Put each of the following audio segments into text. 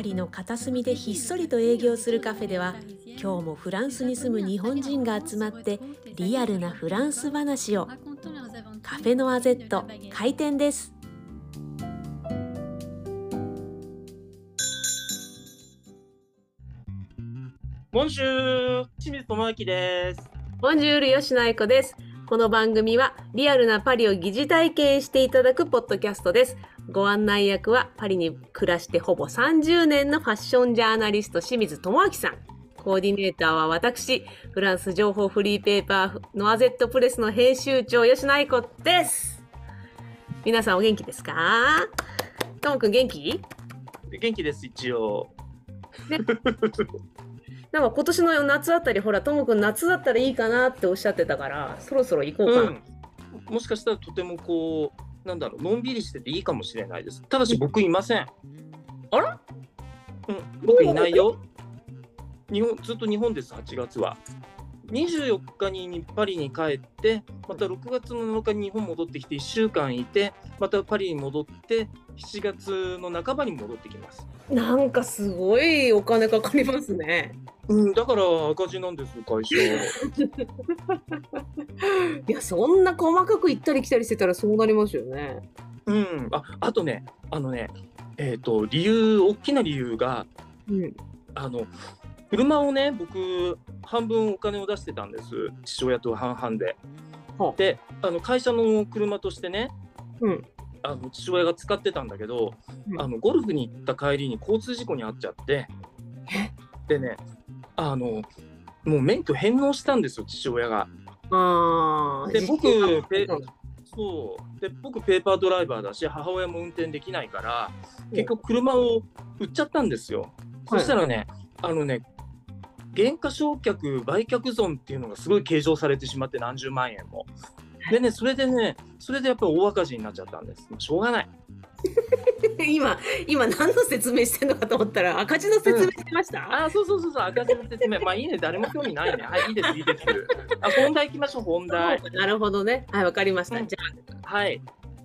パリの片隅でひっそりと営業するカフェでは今日もフランスに住む日本人が集まってリアルなフランス話をカフェノアゼット開店です。ボンシュー清水智明です。ボンジュール吉野愛子ですこの番組はリアルなパリを疑似体験していただくポッドキャストです。ご案内役はパリに暮らしてほぼ30年のファッションジャーナリスト清水智明さん。コーディネーターは私フランス情報フリーペーパーノアゼットプレスの編集長吉野愛子です。皆さんお元気ですか？ともくん元気？元気です、一応。なんか今年の夏あたりほらともくん夏だったらいいかなっておっしゃってたからそろそろ行こうかな、うん。もしかしたらとてもこう、なんだろう、のんびりしてていいかもしれないです。ただし僕いません。あら？うん、僕いないよ。日本ずっと日本です、8月は。24日にパリに帰って、また6月の7日に日本戻ってきて1週間いて、またパリに戻って、7月の半ばに戻ってきます。なんかすごいお金かかりますね。うん、だから赤字なんです、会社。いや、そんな細かく行ったり来たりしてたらそうなりますよね。うん、ああとね、あのね、えっ、と、理由、大きな理由が、うん。あの、車をね、僕、半分お金を出してたんです、父親と半々で。はあで、あの会社の車としてね、うん。あの父親が使ってたんだけど、うんあのゴルフに行った帰りに交通事故に遭っちゃって、でね、あの、もう免許返納したんですよ、父親が。ああ。で僕実ペ験そうで僕ペーパードライバーだし母親も運転できないから結局車を売っちゃったんですよ。そしたらね、あのね減価償却売却損っていうのがすごい計上されてしまって何十万円も。でねそれでねそれでやっぱり大赤字になっちゃったんです。しょうがない。今、今何の説明してんのかと思ったら赤字の説明してました、ああそうそうそうそう赤字の説明まあいいね誰も興味ないねはいいいですいいです。あ本題行きましょう本題。なるほどね。はい、わかりました。うんじゃはい。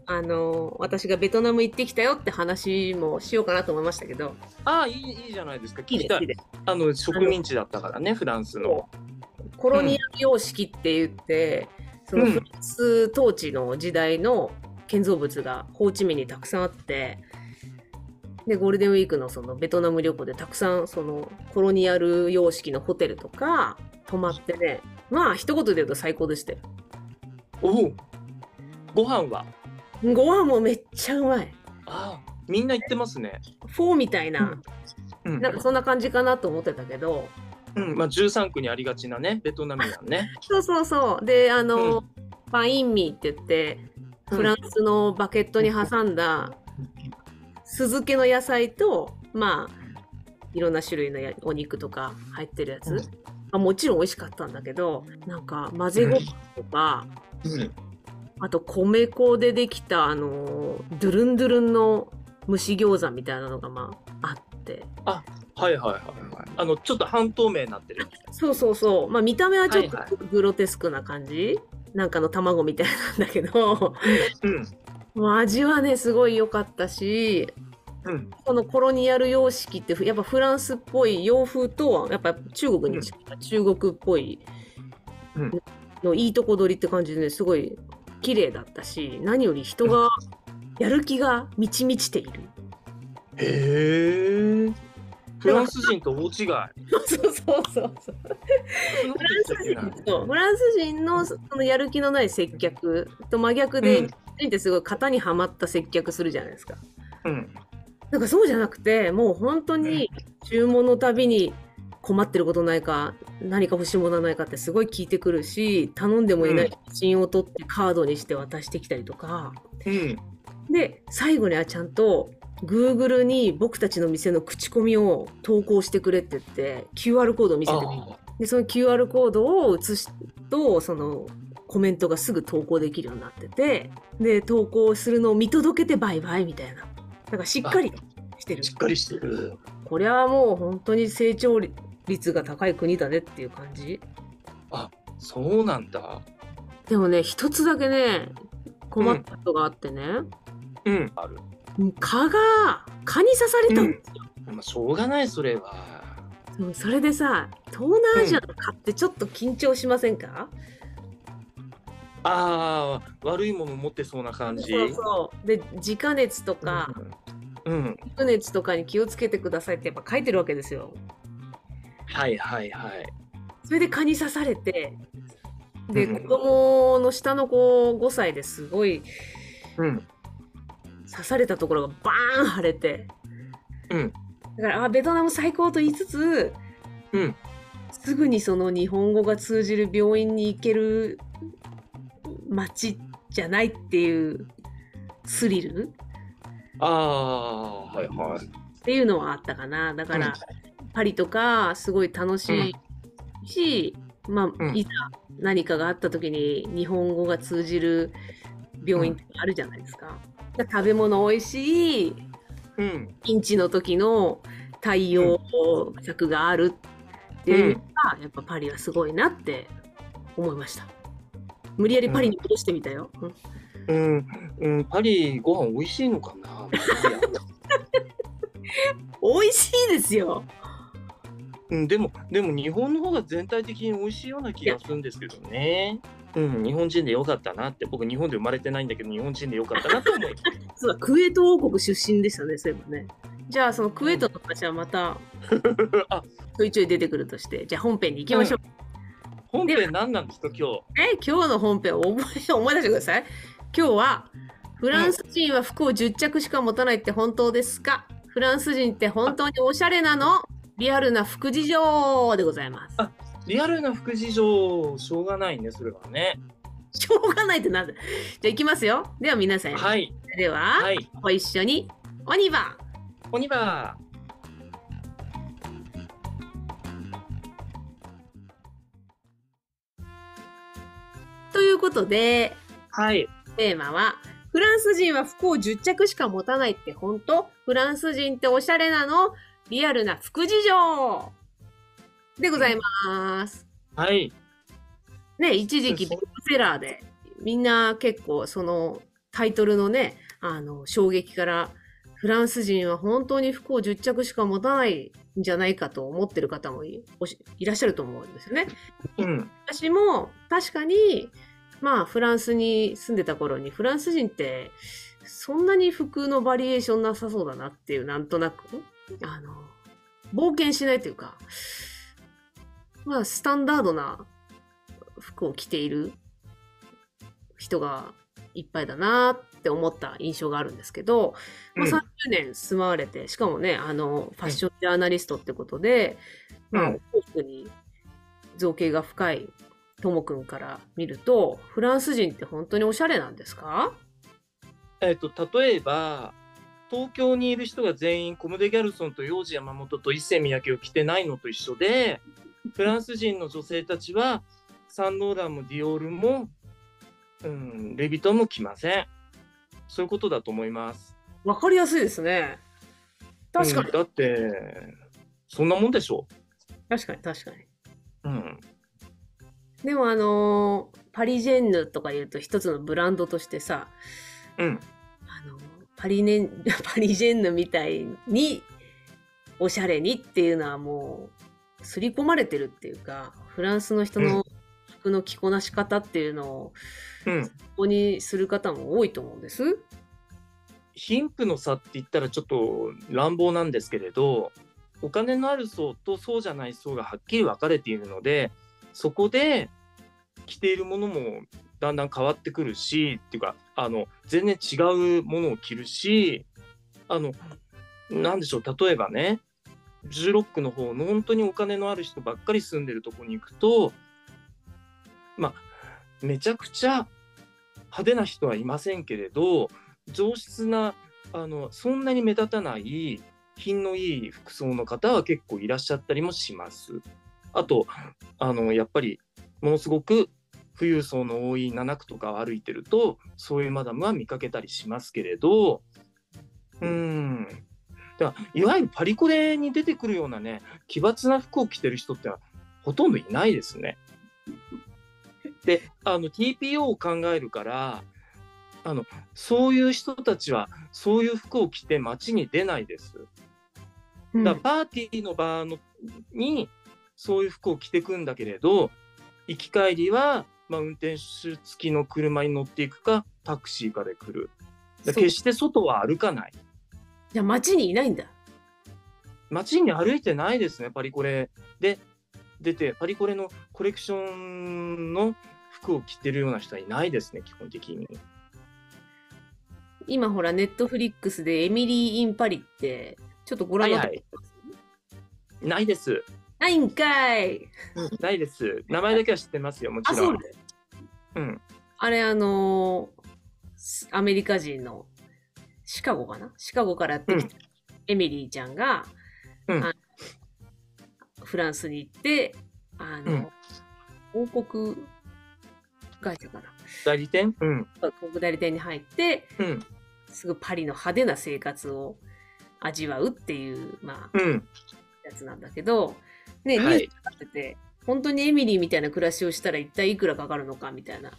あ、あの私がベトナム行ってきたよって話もしようかなと思いましたけど。ああいいいいじゃないですか聞きたい。あの植民地だったからねフランスの。コロニアル様式って言って、そのうんフランス統治の時代の建造物がホーチミンにたくさんあってでゴールデンウィークのそのベトナム旅行でたくさんそのコロニアル様式のホテルとか泊まってねまあ一言で言うと最高でしたよおおご飯は？ご飯もめっちゃうまい。ああみんな言ってますね。フォーみたいな、うん。なんかそんな感じかなと思ってたけど。うんまあ、13区にありがちなねベトナムやんね。そうそうそう。であの、うパインミーって言ってフランスのバケットに挟んだ酢漬けの野菜とまあいろんな種類のやお肉とか入ってるやつ、うん。あもちろん美味しかったんだけどなんか混ぜご飯とか、うんあと米粉でできたあのドゥルンドゥルンの蒸し餃子みたいなのがまああって。はいはいはいはい。あのちょっと半透明になってる。そうそうそう。まあ見た目はちょっとはいグロテスクな感じ、なんかの卵みたいなんだけど。うん。もう味はねすごい良かったしうん。このコロニアル様式ってやっぱフランスっぽい洋風とはやっぱ中国に近い、中国っぽいうん。のいいとこ取りって感じで、ね、すごい綺麗だったし何より人がやる気が満ち満ちている。へえ。フランス人と大違い。そうそうそうそう。フランス人そうフランス人のそのやる気のない接客と真逆で、うんってすごい型にはまった接客するじゃないですか。うんなんかそうじゃなくてもう本当に注文のたびに困ってることないか何か欲しいものはないかってすごい聞いてくるし頼んでもいない写真を撮ってカードにして渡してきたりとか。うん。で最後にはちゃんと Google に僕たちの店の口コミを投稿してくれって言って QR コードを見せてくれでその QR コードを写すとそのコメントがすぐ投稿できるようになっててで投稿するのを見届けてバイバイみたいな。なんかしっかりしてる。しっかりしてる。これはもう本当に成長率が高い国だねっていう感じ？そうなんだ。でもね一つだけね困ったことがあってね、うんある。蚊が蚊に刺されたんですよ、まあ、しょうがない、それは。それでさ東南アジアの蚊ってちょっと緊張しませんか、ああ、悪いもの持ってそうな感じ。そうそうで直熱とかうん。うん。皮熱とかに気をつけてくださいってやっぱ書いてるわけですよはいはいはい。それで蚊に刺されてでうん子供の下の子5歳ですごいうん。刺されたところがバーン腫れてうん。だからあベトナム最高と言いつつうん。すぐにその日本語が通じる病院に行ける街じゃないっていうスリルああ、はいはい。っていうのはあったかなだから、パリとかすごい楽しいし、まあ、うんいざ何かがあった時に日本語が通じる病院とかあるじゃないですか。だから食べ物美味しいうん。ピンチの時の対応策があるっていうのが、やっぱパリはすごいなって思いました。無理やりパリに戻してみたよ。うんうん。うん。パリ、ご飯美味しいのかな？美味しいですよ。うん、でも、でも日本の方が全体的に美味しいような気がするんですけどね。うん、日本人でよかったなって、僕日本で生まれてないんだけど、日本人でよかったなと思います。そうだ、クウェート王国出身でしたね、そういえばね。じゃあ、そのクウェートの話はまた あ、ちょいちょい出てくるとして、じゃあ本編に行きましょう。本編何なんですか、今日。え、今日の本編を覚え、思い出してください。今日は、フランス人は服を10着しか持たないって本当ですか？フランス人って本当におしゃれなの？リアルな服事情でございます。あリアルな副事情、しょうがないね、それはね。しょうがないってなんだ。じゃあ行きますよ。では皆さん、はい、では、はい。ご一緒に、鬼番オニバということで、ー。はい。テーマは、フランス人は服を10着しか持たないって本当？フランス人っておしゃれなの？リアルな服事情でございます。はい。ね、一時期ベストセラーで、みんな結構そのタイトルのね、あの、衝撃から、フランス人は本当に服を10着しか持たないんじゃないかと思ってる方もいらっしゃると思うんですよね。うん。私も確かにまあフランスに住んでた頃にフランス人ってそんなに服のバリエーションなさそうだなっていうなんとなくあの冒険しないというかまあスタンダードな服を着ている人がいっぱいだなって思った印象があるんですけど、まあ、うん。30年住まわれてしかもねあのファッションジャーナリストってことで、まあうん。多くに造形が深いともくんから見るとフランス人って本当におしゃれなんですか？えっ、と、例えば、東京にいる人が全員コムデ・ギャルソンと幼児山本と一世三宅を着てないのと一緒で、フランス人の女性たちは、サンローランもディオールも、うん、レビトンも着ません。そういうことだと思います。わかりやすいですね確かに、うんだって、そんなもんでしょ確かに確かにう。うん。でもあのーパリジェンヌとか言うと一つのブランドとしてさうん。パリネン パリジェンヌみたいにおしゃれにっていうのはもう刷り込まれてるっていうかフランスの人うんの服の着こなし方っていうのをうん。ここにする方も多いと思うんです。貧富の差って言ったらちょっと乱暴なんですけれどお金のある層とそうじゃない層がはっきり分かれているのでそこで着ているものもだんだん変わってくるしっていうかあの全然違うものを着るしあのなんでしょう例えばね16区の方の本当にお金のある人ばっかり住んでるとこに行くとまあめちゃくちゃ派手な人はいませんけれど上質なあのそんなに目立たない品のいい服装の方は結構いらっしゃったりもします。あとあのやっぱりものすごく富裕層の多い7区とかを歩いてるとそういうマダムは見かけたりしますけれどうんだからいわゆるパリコレに出てくるようなね奇抜な服を着てる人ってほとんどいないですね。であの TPO を考えるからあのそういう人たちはそういう服を着て街に出ないです。うんだパーティーの場のにそういう服を着てくんだけれど行き帰りは、まあ、運転手付きの車に乗っていくかタクシーかで来る。決して外は歩かない。じゃあ街にいないんだ。街に歩いてないですねパリコレ。で出てパリコレのコレクションの服を着てるような人はいないですね基本的に。今ほら、ネットフリックスでエミリー・イン・パリって、ちょっとご覧になってます、ないですないんかいないです。名前だけは知ってますよもちあ、ろん。うん。あれ、あのースアメリカ人のシカゴかな？シカゴからやってきたエミリーちゃんが、うん。あフランスに行って、あの、広告会社かな？代理店？うん。広告代理店に入って、うん。すぐパリの派手な生活を味わうっていう、まあ、うん。やつなんだけど、ね、ニュはいースになってて、本当にエミリーみたいな暮らしをしたら一体いくらかかるのかみたいな。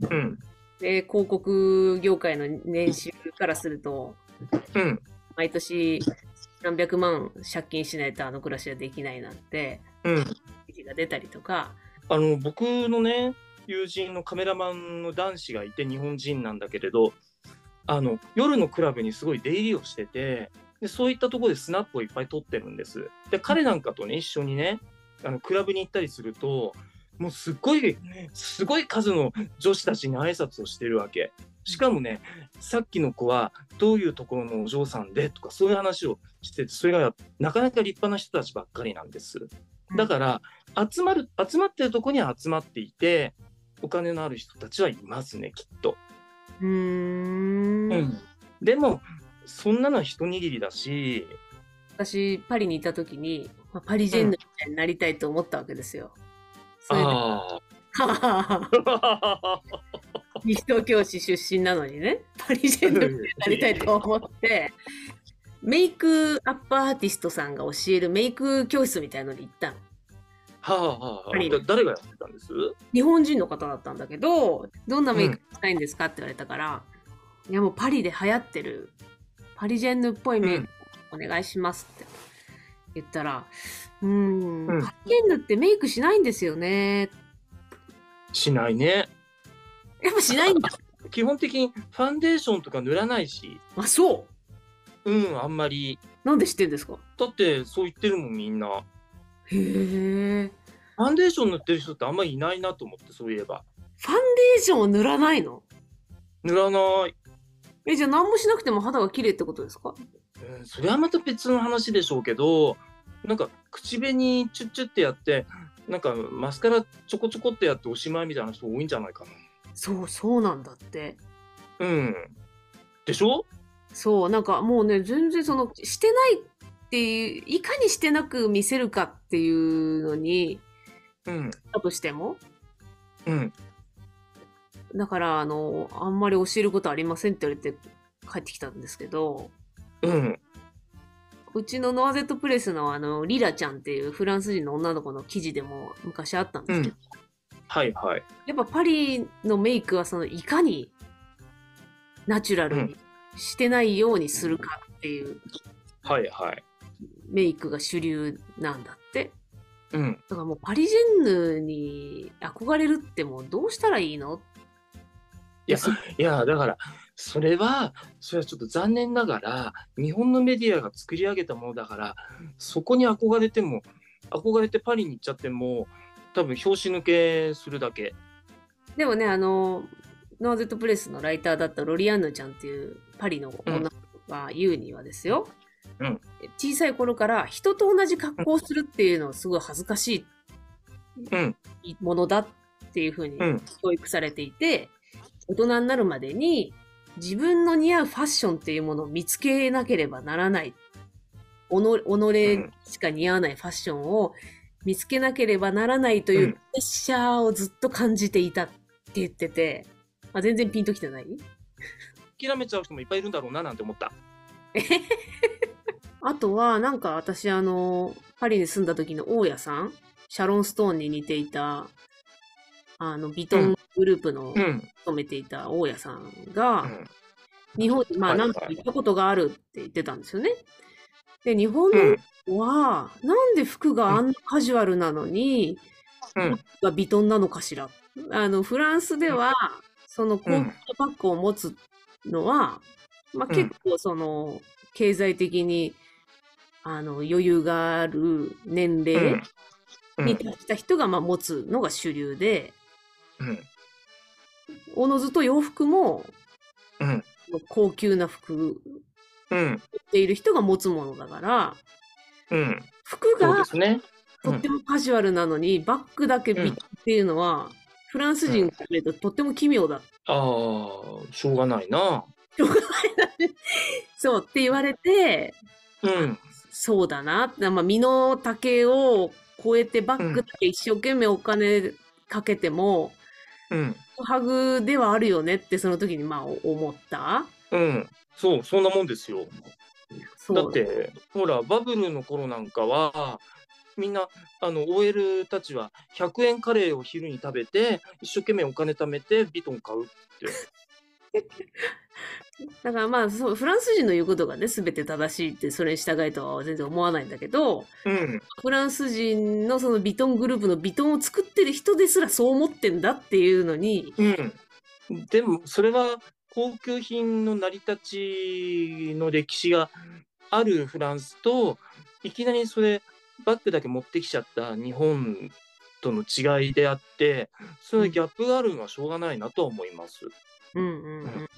うん。で、広告業界の年収からすると、うん。毎年何百万借金しないとあの暮らしはできないなんて、うん。記事が出たりとか、あの僕のね友人のカメラマンの男子がいて日本人なんだけれどあの夜のクラブにすごい出入りをしててでそういったところでスナップをいっぱい撮ってるんです。で彼なんかとね一緒にねあのクラブに行ったりするともうすっごいすごい数の女子たちに挨拶をしてるわけ。しかもねさっきの子はどういうところのお嬢さんでとかそういう話をしててそれがなかなか立派な人たちばっかりなんです。だから集まる集まってるとこには集まっていてお金のある人たちはいますねきっと。うーん。でもそんなのは一握りだし私、パリにいた時に、まあパリジェンヌみたいになりたいと思ったわけですよ。それで、あはあ 西東京市出身なのにね、パリジェンヌみたいになりたいと思って、メイクアップアーティストさんが教えるメイク教室みたいのに行ったの。はあはあ誰がやってたんです？日本人の方だったんだけど、どんなメイクしたいんですかって言われたから、いやもうパリで流行ってる、パリジェンヌっぽいメイクお願いしますって言ったら、うーん、うん。パリジェンヌってメイクしないんですよね。しないね。やっぱしないんだ。基本的にファンデーションとか塗らないし。あ、そう。うんあんまり。なんで知ってんですか？だってそう言ってるもんみんな。へえ。ファンデーション塗ってる人ってあんまりいないなと思ってそういえば。ファンデーションを塗らないの？塗らないえ、じゃあ何もしなくても肌が綺麗ってことですか？うんそれはまた別の話でしょうけどなんか口紅チュッチュってやってなんかマスカラちょこちょこってやっておしまいみたいな人多いんじゃないかそう、そうなんだって。なうん。でしょ？そう、なんかもうね、全然その、してないっていう、いかにしてなく見せるかっていうのに、うん。だとしても、うんだから、あの、あんまり教えることありませんって言われて帰ってきたんですけど、うん。うちのノアゼットプレスのあの、リラちゃんっていうフランス人の女の子の記事でも昔あったんですけど、はいはい。やっぱパリのメイクはその、いかにナチュラルにしてないようにするかっていうはいはい。メイクが主流なんだって。うん。だからもうパリジェンヌに憧れるってもうどうしたらいいのいやいやだからそれはそれはちょっと残念ながら日本のメディアが作り上げたものだからそこに憧れても憧れてパリに行っちゃっても多分拍子抜けするだけ。でもね、あの、ノーゼットプレスのライターだったロリアンヌちゃんっていうパリの女が言うにはですよ、うん。小さい頃から人と同じ格好をするっていうのはすごい恥ずかしうん。いものだっていうふうにうん。教育されていて、大人になるまでに自分の似合うファッションっていうものを見つけなければならない。おの己しか似合わないファッションを見つけなければならないといううん。プレッシャーをずっと感じていたって言ってて、まあ、全然ピンときてない？諦めちゃう人もいっぱいいるんだろうななんて思った。あとは、なんか私あの、パリに住んだ時の大家さん、シャロンストーンに似ていた、あの、ビトングループのうん。勤めていた大家さんが、うん。日本にまあ何度か行ったことがあるって言ってたんですよね。で、日本うん。のは、なんで服があんなカジュアルなのに、うん。がビトンなのかしら。あの、フランスでは、その高級なバッグを持つのは、まあ、うん。結構その、経済的に、あの、余裕がある年う齢に達した人が、まあ、持つのが主流で、うん。おのずと洋服も、うん。高級な服うん。を着ている人が持つものだから、うん。服そうでがすね。とってもカジュアルなのに、バッグだけビッグっていうのは、フランス人から見るととっても奇妙だ。ああ、しょうがないな。そうって言われて、うん。そうだな。まあ、身の丈を超えてバッグだけ一生懸命お金かけても、うん。ハグではあるよねってその時にまあ思った？うん。そう、そんなもんですよ。だって、ほら、バブルの頃なんかは、みんな、あの、OL たちは100円カレーを昼に食べて、一生懸命お金貯めて、ビトン買うって。だからまあそうフランス人の言うことがね全て正しいってそれに従いとは全然思わないんだけどうん。フランス人のそのビトングループのビトンを作ってる人ですらそう思ってんだっていうのにうん。でも、それは高級品の成り立ちの歴史があるフランスと、いきなりそれ、バッグだけ持ってきちゃった日本との違いであって、そういうギャップがあるのはしょうがないなとは思います。うんうん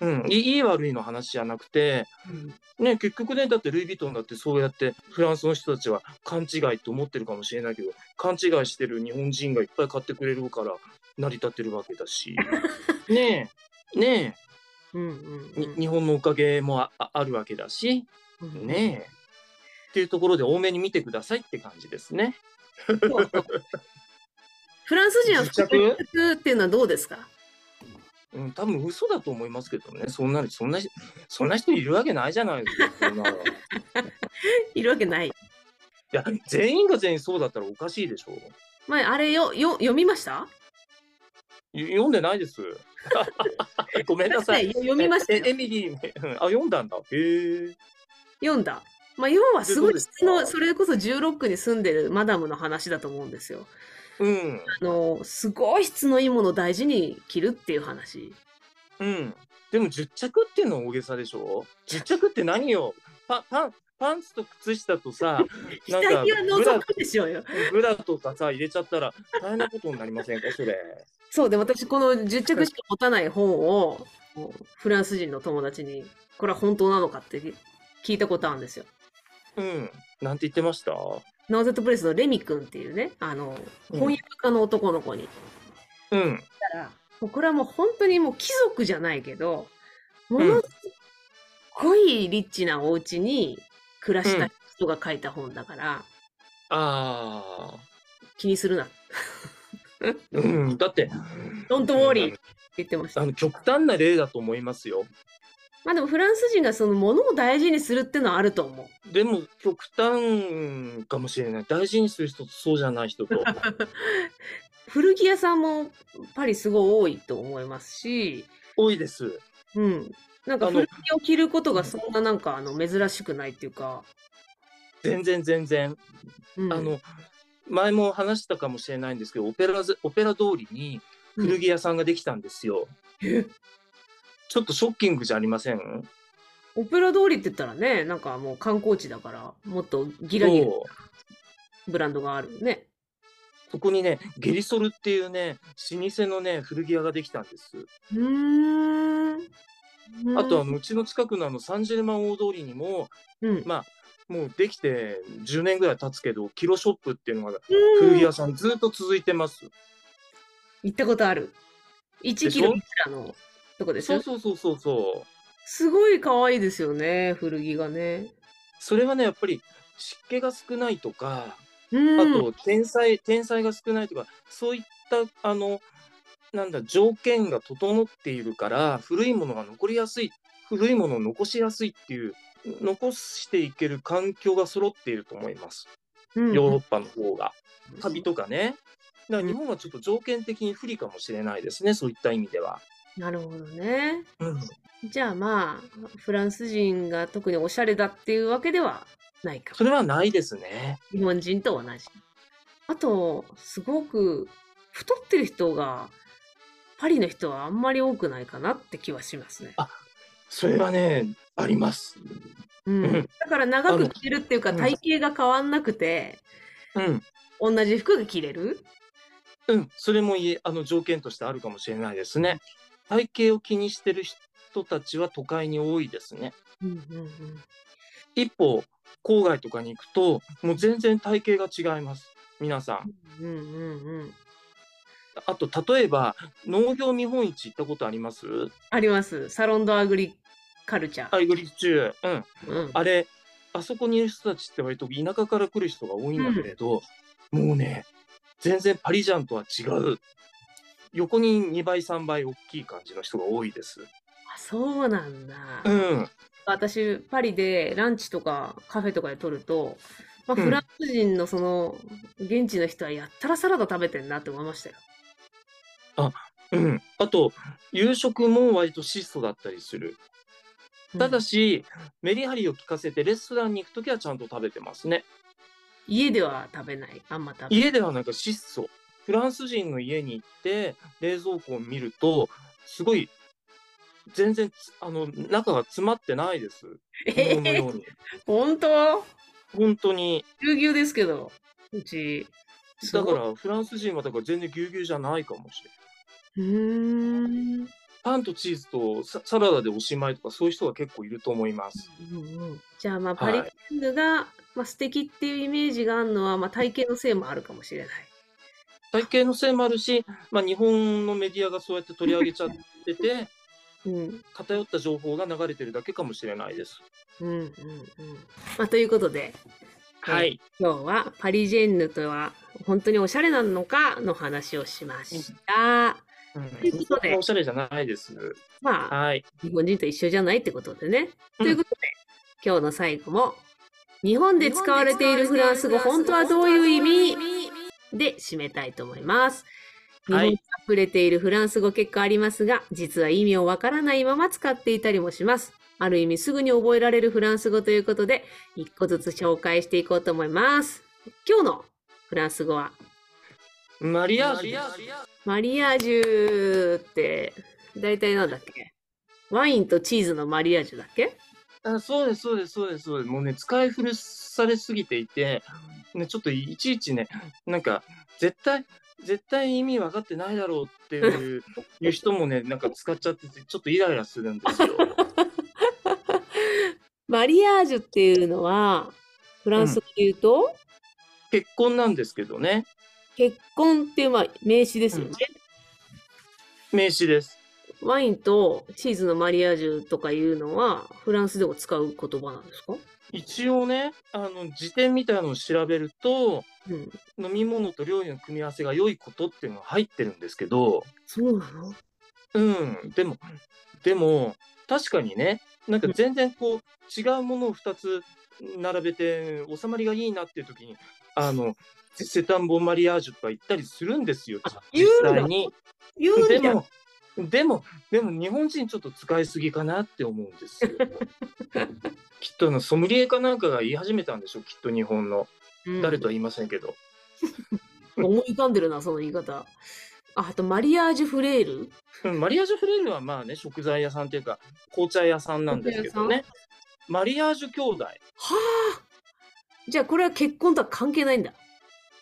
うんうん、いい悪いの話じゃなくて、うんね、結局ね、だってルイ・ヴィトンだってそうやってフランスの人たちは勘違いと思ってるかもしれないけど、勘違いしてる日本人がいっぱい買ってくれるから成り立ってるわけだし、ねえ、ねうんうんえ、に日本のおかげもあるわけだし、うんねえ、っていうところで多めに見てくださいって感じですね。フランス人は服っていうのはどうですか？うん、多分嘘だと思いますけどね、そんなに、そんな、そんな人いるわけないじゃないですか、そんなの。い いるわけない。や、全員が全員そうだったらおかしいでしょ。まあ、あれよよ読みました？よ読んでないです。ごめんなさい。ね読みましたエミリー、うんあ、読んだんだ。へえ。読んだ。まあ、要はすごいそれこそ16区に住んでるマダムの話だと思うんですよ。うん。あの、すごい質のいいものを大事に着るっていう話。うん。でも10着っていうのは大げさでしょ ?10 着って何よ？パパンパンツと靴下とさ、なんか下着は除くでしょうよ。ブラとかさ、入れちゃったら大変なことになりませんか？それ。そうで、私この10着しか持たない本を、フランス人の友達に、これは本当なのかって聞いたことあるんですよ。うん。なんて言ってました？ナオゼットプレスのレミ君っていうね、あの、うん翻訳家の男の子に。うん。たら、もうこれはもう本当にもう貴族じゃないけど、ものすごいリッチなお家に暮らした人が書いた本だから、あ気にするな。あ。うん。だって、Don't worry って言ってましたあ。の極端な例だと思いますよ。まあでもフランス人がそのものを大事にするってのはあると思う。でも極端かもしれない。大事にする人とそうじゃない人と。古着屋さんもパリすごい多いと思いますし、多いです。うん。なんか古着を着ることがそんななんかあの珍しくないっていうか、全然全然。うん、あの、前も話したかもしれないんですけど、オペラず、オペラ通りにうん古着屋さんができたんですよ。え？ちょっとショッキングじゃありません？オペラ通りって言ったらね、なんかもう観光地だから、もっとギラギラブランドがあるね。そこにね、ゲリソルっていうね、老舗のね、古着屋ができたんです。うーん。あとあの、うちの近くのあの、サンジェルマン大通りにも、うん、まあ、もうできて10年ぐらい経つけど、キロショップっていうのがうん古着屋さんずっと続いてます。行ったことある。1しょ？キロいくらのとこでしょ？そうそうそうそうそう。すごい可愛いですよね、古着がね。それはね、やっぱり湿気が少ないとか、うん。あと、天才、天才が少ないとか、そういった、あの、なんだ、条件が整っているから、古いものが残りやすい、古いものを残しやすいっていう、残していける環境が揃っていると思います。うんヨーロッパの方が。カビとかね。だから日本はちょっと条件的に不利かもしれないですね、そういった意味では。なるほどね。うん、じゃあまあ、フランス人が特におしゃれだっていうわけではないかもそれはないですね。日本人と同じ。あと、すごく太ってる人が、パリの人はあんまり多くないかなって気はしますね。それはね、あります。うんうんだから長く着れるっていうか、体型が変わんなくて、うん。同じ服が着れる。うん。それもあの条件としてあるかもしれないですね。体型を気にしてる人たちは都会に多いですね。うんうんうん一歩、郊外とかに行くと、もう全然体型が違います。皆さん。うんうんうん。あと、例えば、農業見本市行ったことあります？あります。サロンドアグリカルチャー。アイグリッチュー。うん。うん、あれ、あそこにいる人たちって割と田舎から来る人が多いんだけれど、もうね、全然パリジャンとは違う。横に2倍、3倍大きい感じの人が多いです。あそうなんだ。うん。私、パリでランチとかカフェとかで取ると、まあ、うんフランス人のその、現地の人はやったらサラダ食べてんなって思いましたよ。うん。あと、夕食も割と質素だったりする。ただし、メリハリを効かせてレストランに行くときはちゃんと食べてますね。家では食べない？あんま食べない。家ではなんか質素。フランス人の家に行って冷蔵庫を見ると、すごい、全然つ、あの、中が詰まってないです。え日本当？本当に。ぎゅうぎゅうですけど、うち。だから、フランス人はだから全然ぎゅうぎゅうじゃないかもしれない。うーん。パンとチーズとササラダでおしまいとか、そういう人が結構いると思います。うんうんじゃあまあパはいリジェンヌが、まあ、素敵っていうイメージがあるのは、まあ、体型のせいもあるかもしれない。体型のせいもあるし、まあ、日本のメディアがそうやって取り上げちゃってて、うん偏った情報が流れてるだけかもしれないです。うんうんうんまあ、ということで、はい。今日はパリジェンヌとは本当におしゃれなのかの話をしました。うんということでおしゃれじゃないです。まあ、はい。日本人と一緒じゃないってことでね。うんということで、今日の最後も、日本で使われているフランス語、本当はどういう意味？で締めたいと思います。日はい本に溢れているフランス語結構ありますが、実は意味をわからないまま使っていたりもします。ある意味すぐに覚えられるフランス語ということで、一個ずつ紹介していこうと思います。今日のフランス語は、マリアージュ。マリアージュって、大体なんだっけ？ワインとチーズのマリアージュだっけ？あそうです、そうです、そうです、そうです。もうね、使い古されすぎていて、ね、ちょっといちいちね、なんか、絶対、絶対意味分かってないだろうっていう いう人もね、なんか使っちゃってて、ちょっとイライラするんですよ。マリアージュっていうのは、フランス語で言うと、結婚なんですけどね、結婚っていうまあ名詞ですよね。名詞です。ワインとチーズのマリアージュとかいうのは、フランスでも使う言葉なんですか？一応ね、あの、辞典みたいなのを調べると、うん。飲み物と料理の組み合わせが良いことっていうのが入ってるんですけど、そうなの？うん、でも、でも、確かにね、なんか全然こう、違うものを2つ並べて、収まりがいいなっていう時に、あの、セタンボンマリアージュとか言ったりするんですよ、実際に。言う。でも、でも、でも日本人ちょっと使いすぎかなって思うんですよ。きっとあのソムリエかなんかが言い始めたんでしょ、きっと日本の。うん誰とは言いませんけど。思い浮かんでるな、その言い方。ああと、マリアージュフレールうんマリアージュフレールはまあね、食材屋さんっていうか、紅茶屋さんなんですけどね。マリアージュ兄弟。はあじゃあこれは結婚とは関係ないんだ。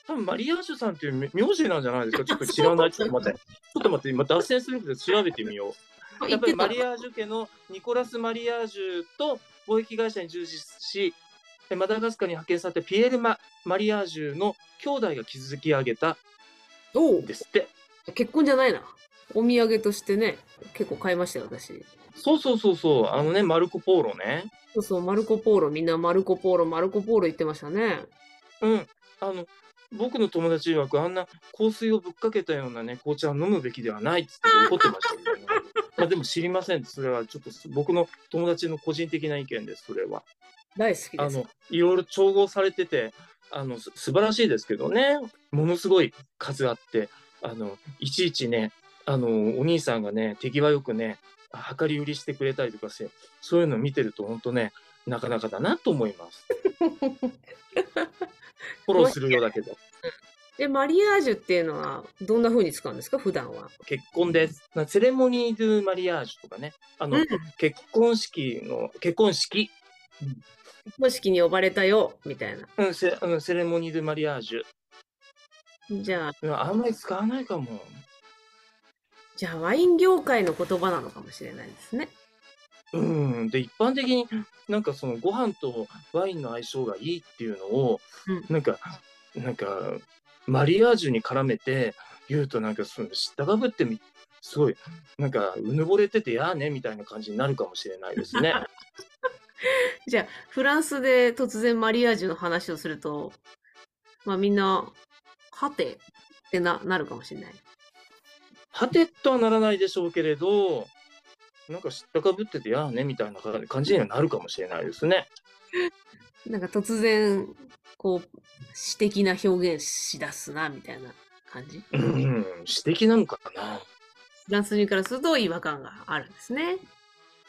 多分マリアージュさんっていう名名字なんじゃないですか。ちょっと知らない。ちょっと待って。ちょっと待って、今脱線するけど調べてみよう。やっぱりマリアージュ家のニコラス・マリアージュと貿易会社に従事し、でマダガスカルに派遣されたピエールマ・マリアージュの兄弟が築き上げたおんですって。結婚じゃないな。お土産としてね、結構買いましたよ、私。そうそうそうそう。あのね、マルコ・ポーロね。そうそう、マルコ・ポーロ、みんなマルコ・ポーロ、マルコ・ポーロ言ってましたね。うん。あの、僕の友達曰くあんな香水をぶっかけたようなね、紅茶は飲むべきではないっつって怒ってましたけどね。まあでも知りません。それはちょっと僕の友達の個人的な意見です、それは。大好きです。あの、いろいろ調合されてて、あの、す素晴らしいですけどね、ものすごい数あって、あの、いちいちね、あの、お兄さんがね、手際よくね、量り売りしてくれたりとかして、そういうの見てると本当ね、なかなかだなと思います。フォローするようだけど。で、マリアージュっていうのはどんな風に使うんですか？普段は。結婚です。なセレモニー・ドゥ・マリアージュとかね。あの、うん結婚式の、結婚式、結婚式に呼ばれたよ、みたいな。うんセうんセレモニー・ドゥ・マリアージュ。じゃあ、うんあんまり使わないかも。じゃあワイン業界の言葉なのかもしれないですね。うん。で、一般的になんかそのご飯とワインの相性がいいっていうのを、うんなんか、なんか、マリアージュに絡めて言うとなんかその知ったかぶってみ、すごい、なんか、うぬぼれててやーねみたいな感じになるかもしれないですね。じゃあ、フランスで突然マリアージュの話をすると、まあみんな、はてってななるかもしれない。はてとはならないでしょうけれど、なんか知ったかぶっててやーねみたいな感じにはなるかもしれないですね。なんか突然、こう、詩的な表現しだすな、みたいな感じ？フうん、詩的なのかな。ランス人からすると違和感があるんですね。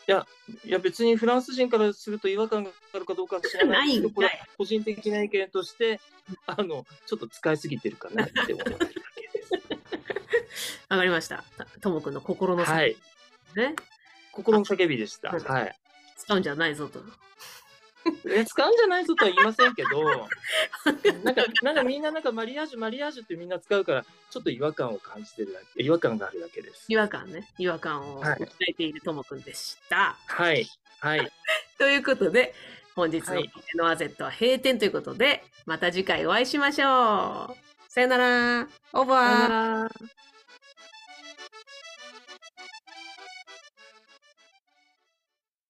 いや別にフランス人からすると違和感があるかどうかは知らないけど、これは個人的な意見として、あの、ちょっと使いすぎてるかなって思ってるだけです。わかりました。たともくんの心のはい。ね。心の叫びでした。あはい。使うんじゃないぞと。え使うんじゃないぞとは言いませんけど、なんか、なんかみんななんかマリアージュ、マリアージュってみんな使うから、ちょっと違和感を感じてるだけ、違和感があるだけです。違和感ね。違和感をはい訴えているともくんでした。はい。はい。ということで、本日のはいノアゼットは閉店ということで、また次回お会いしましょう。さよなら。オーバー。さよなら。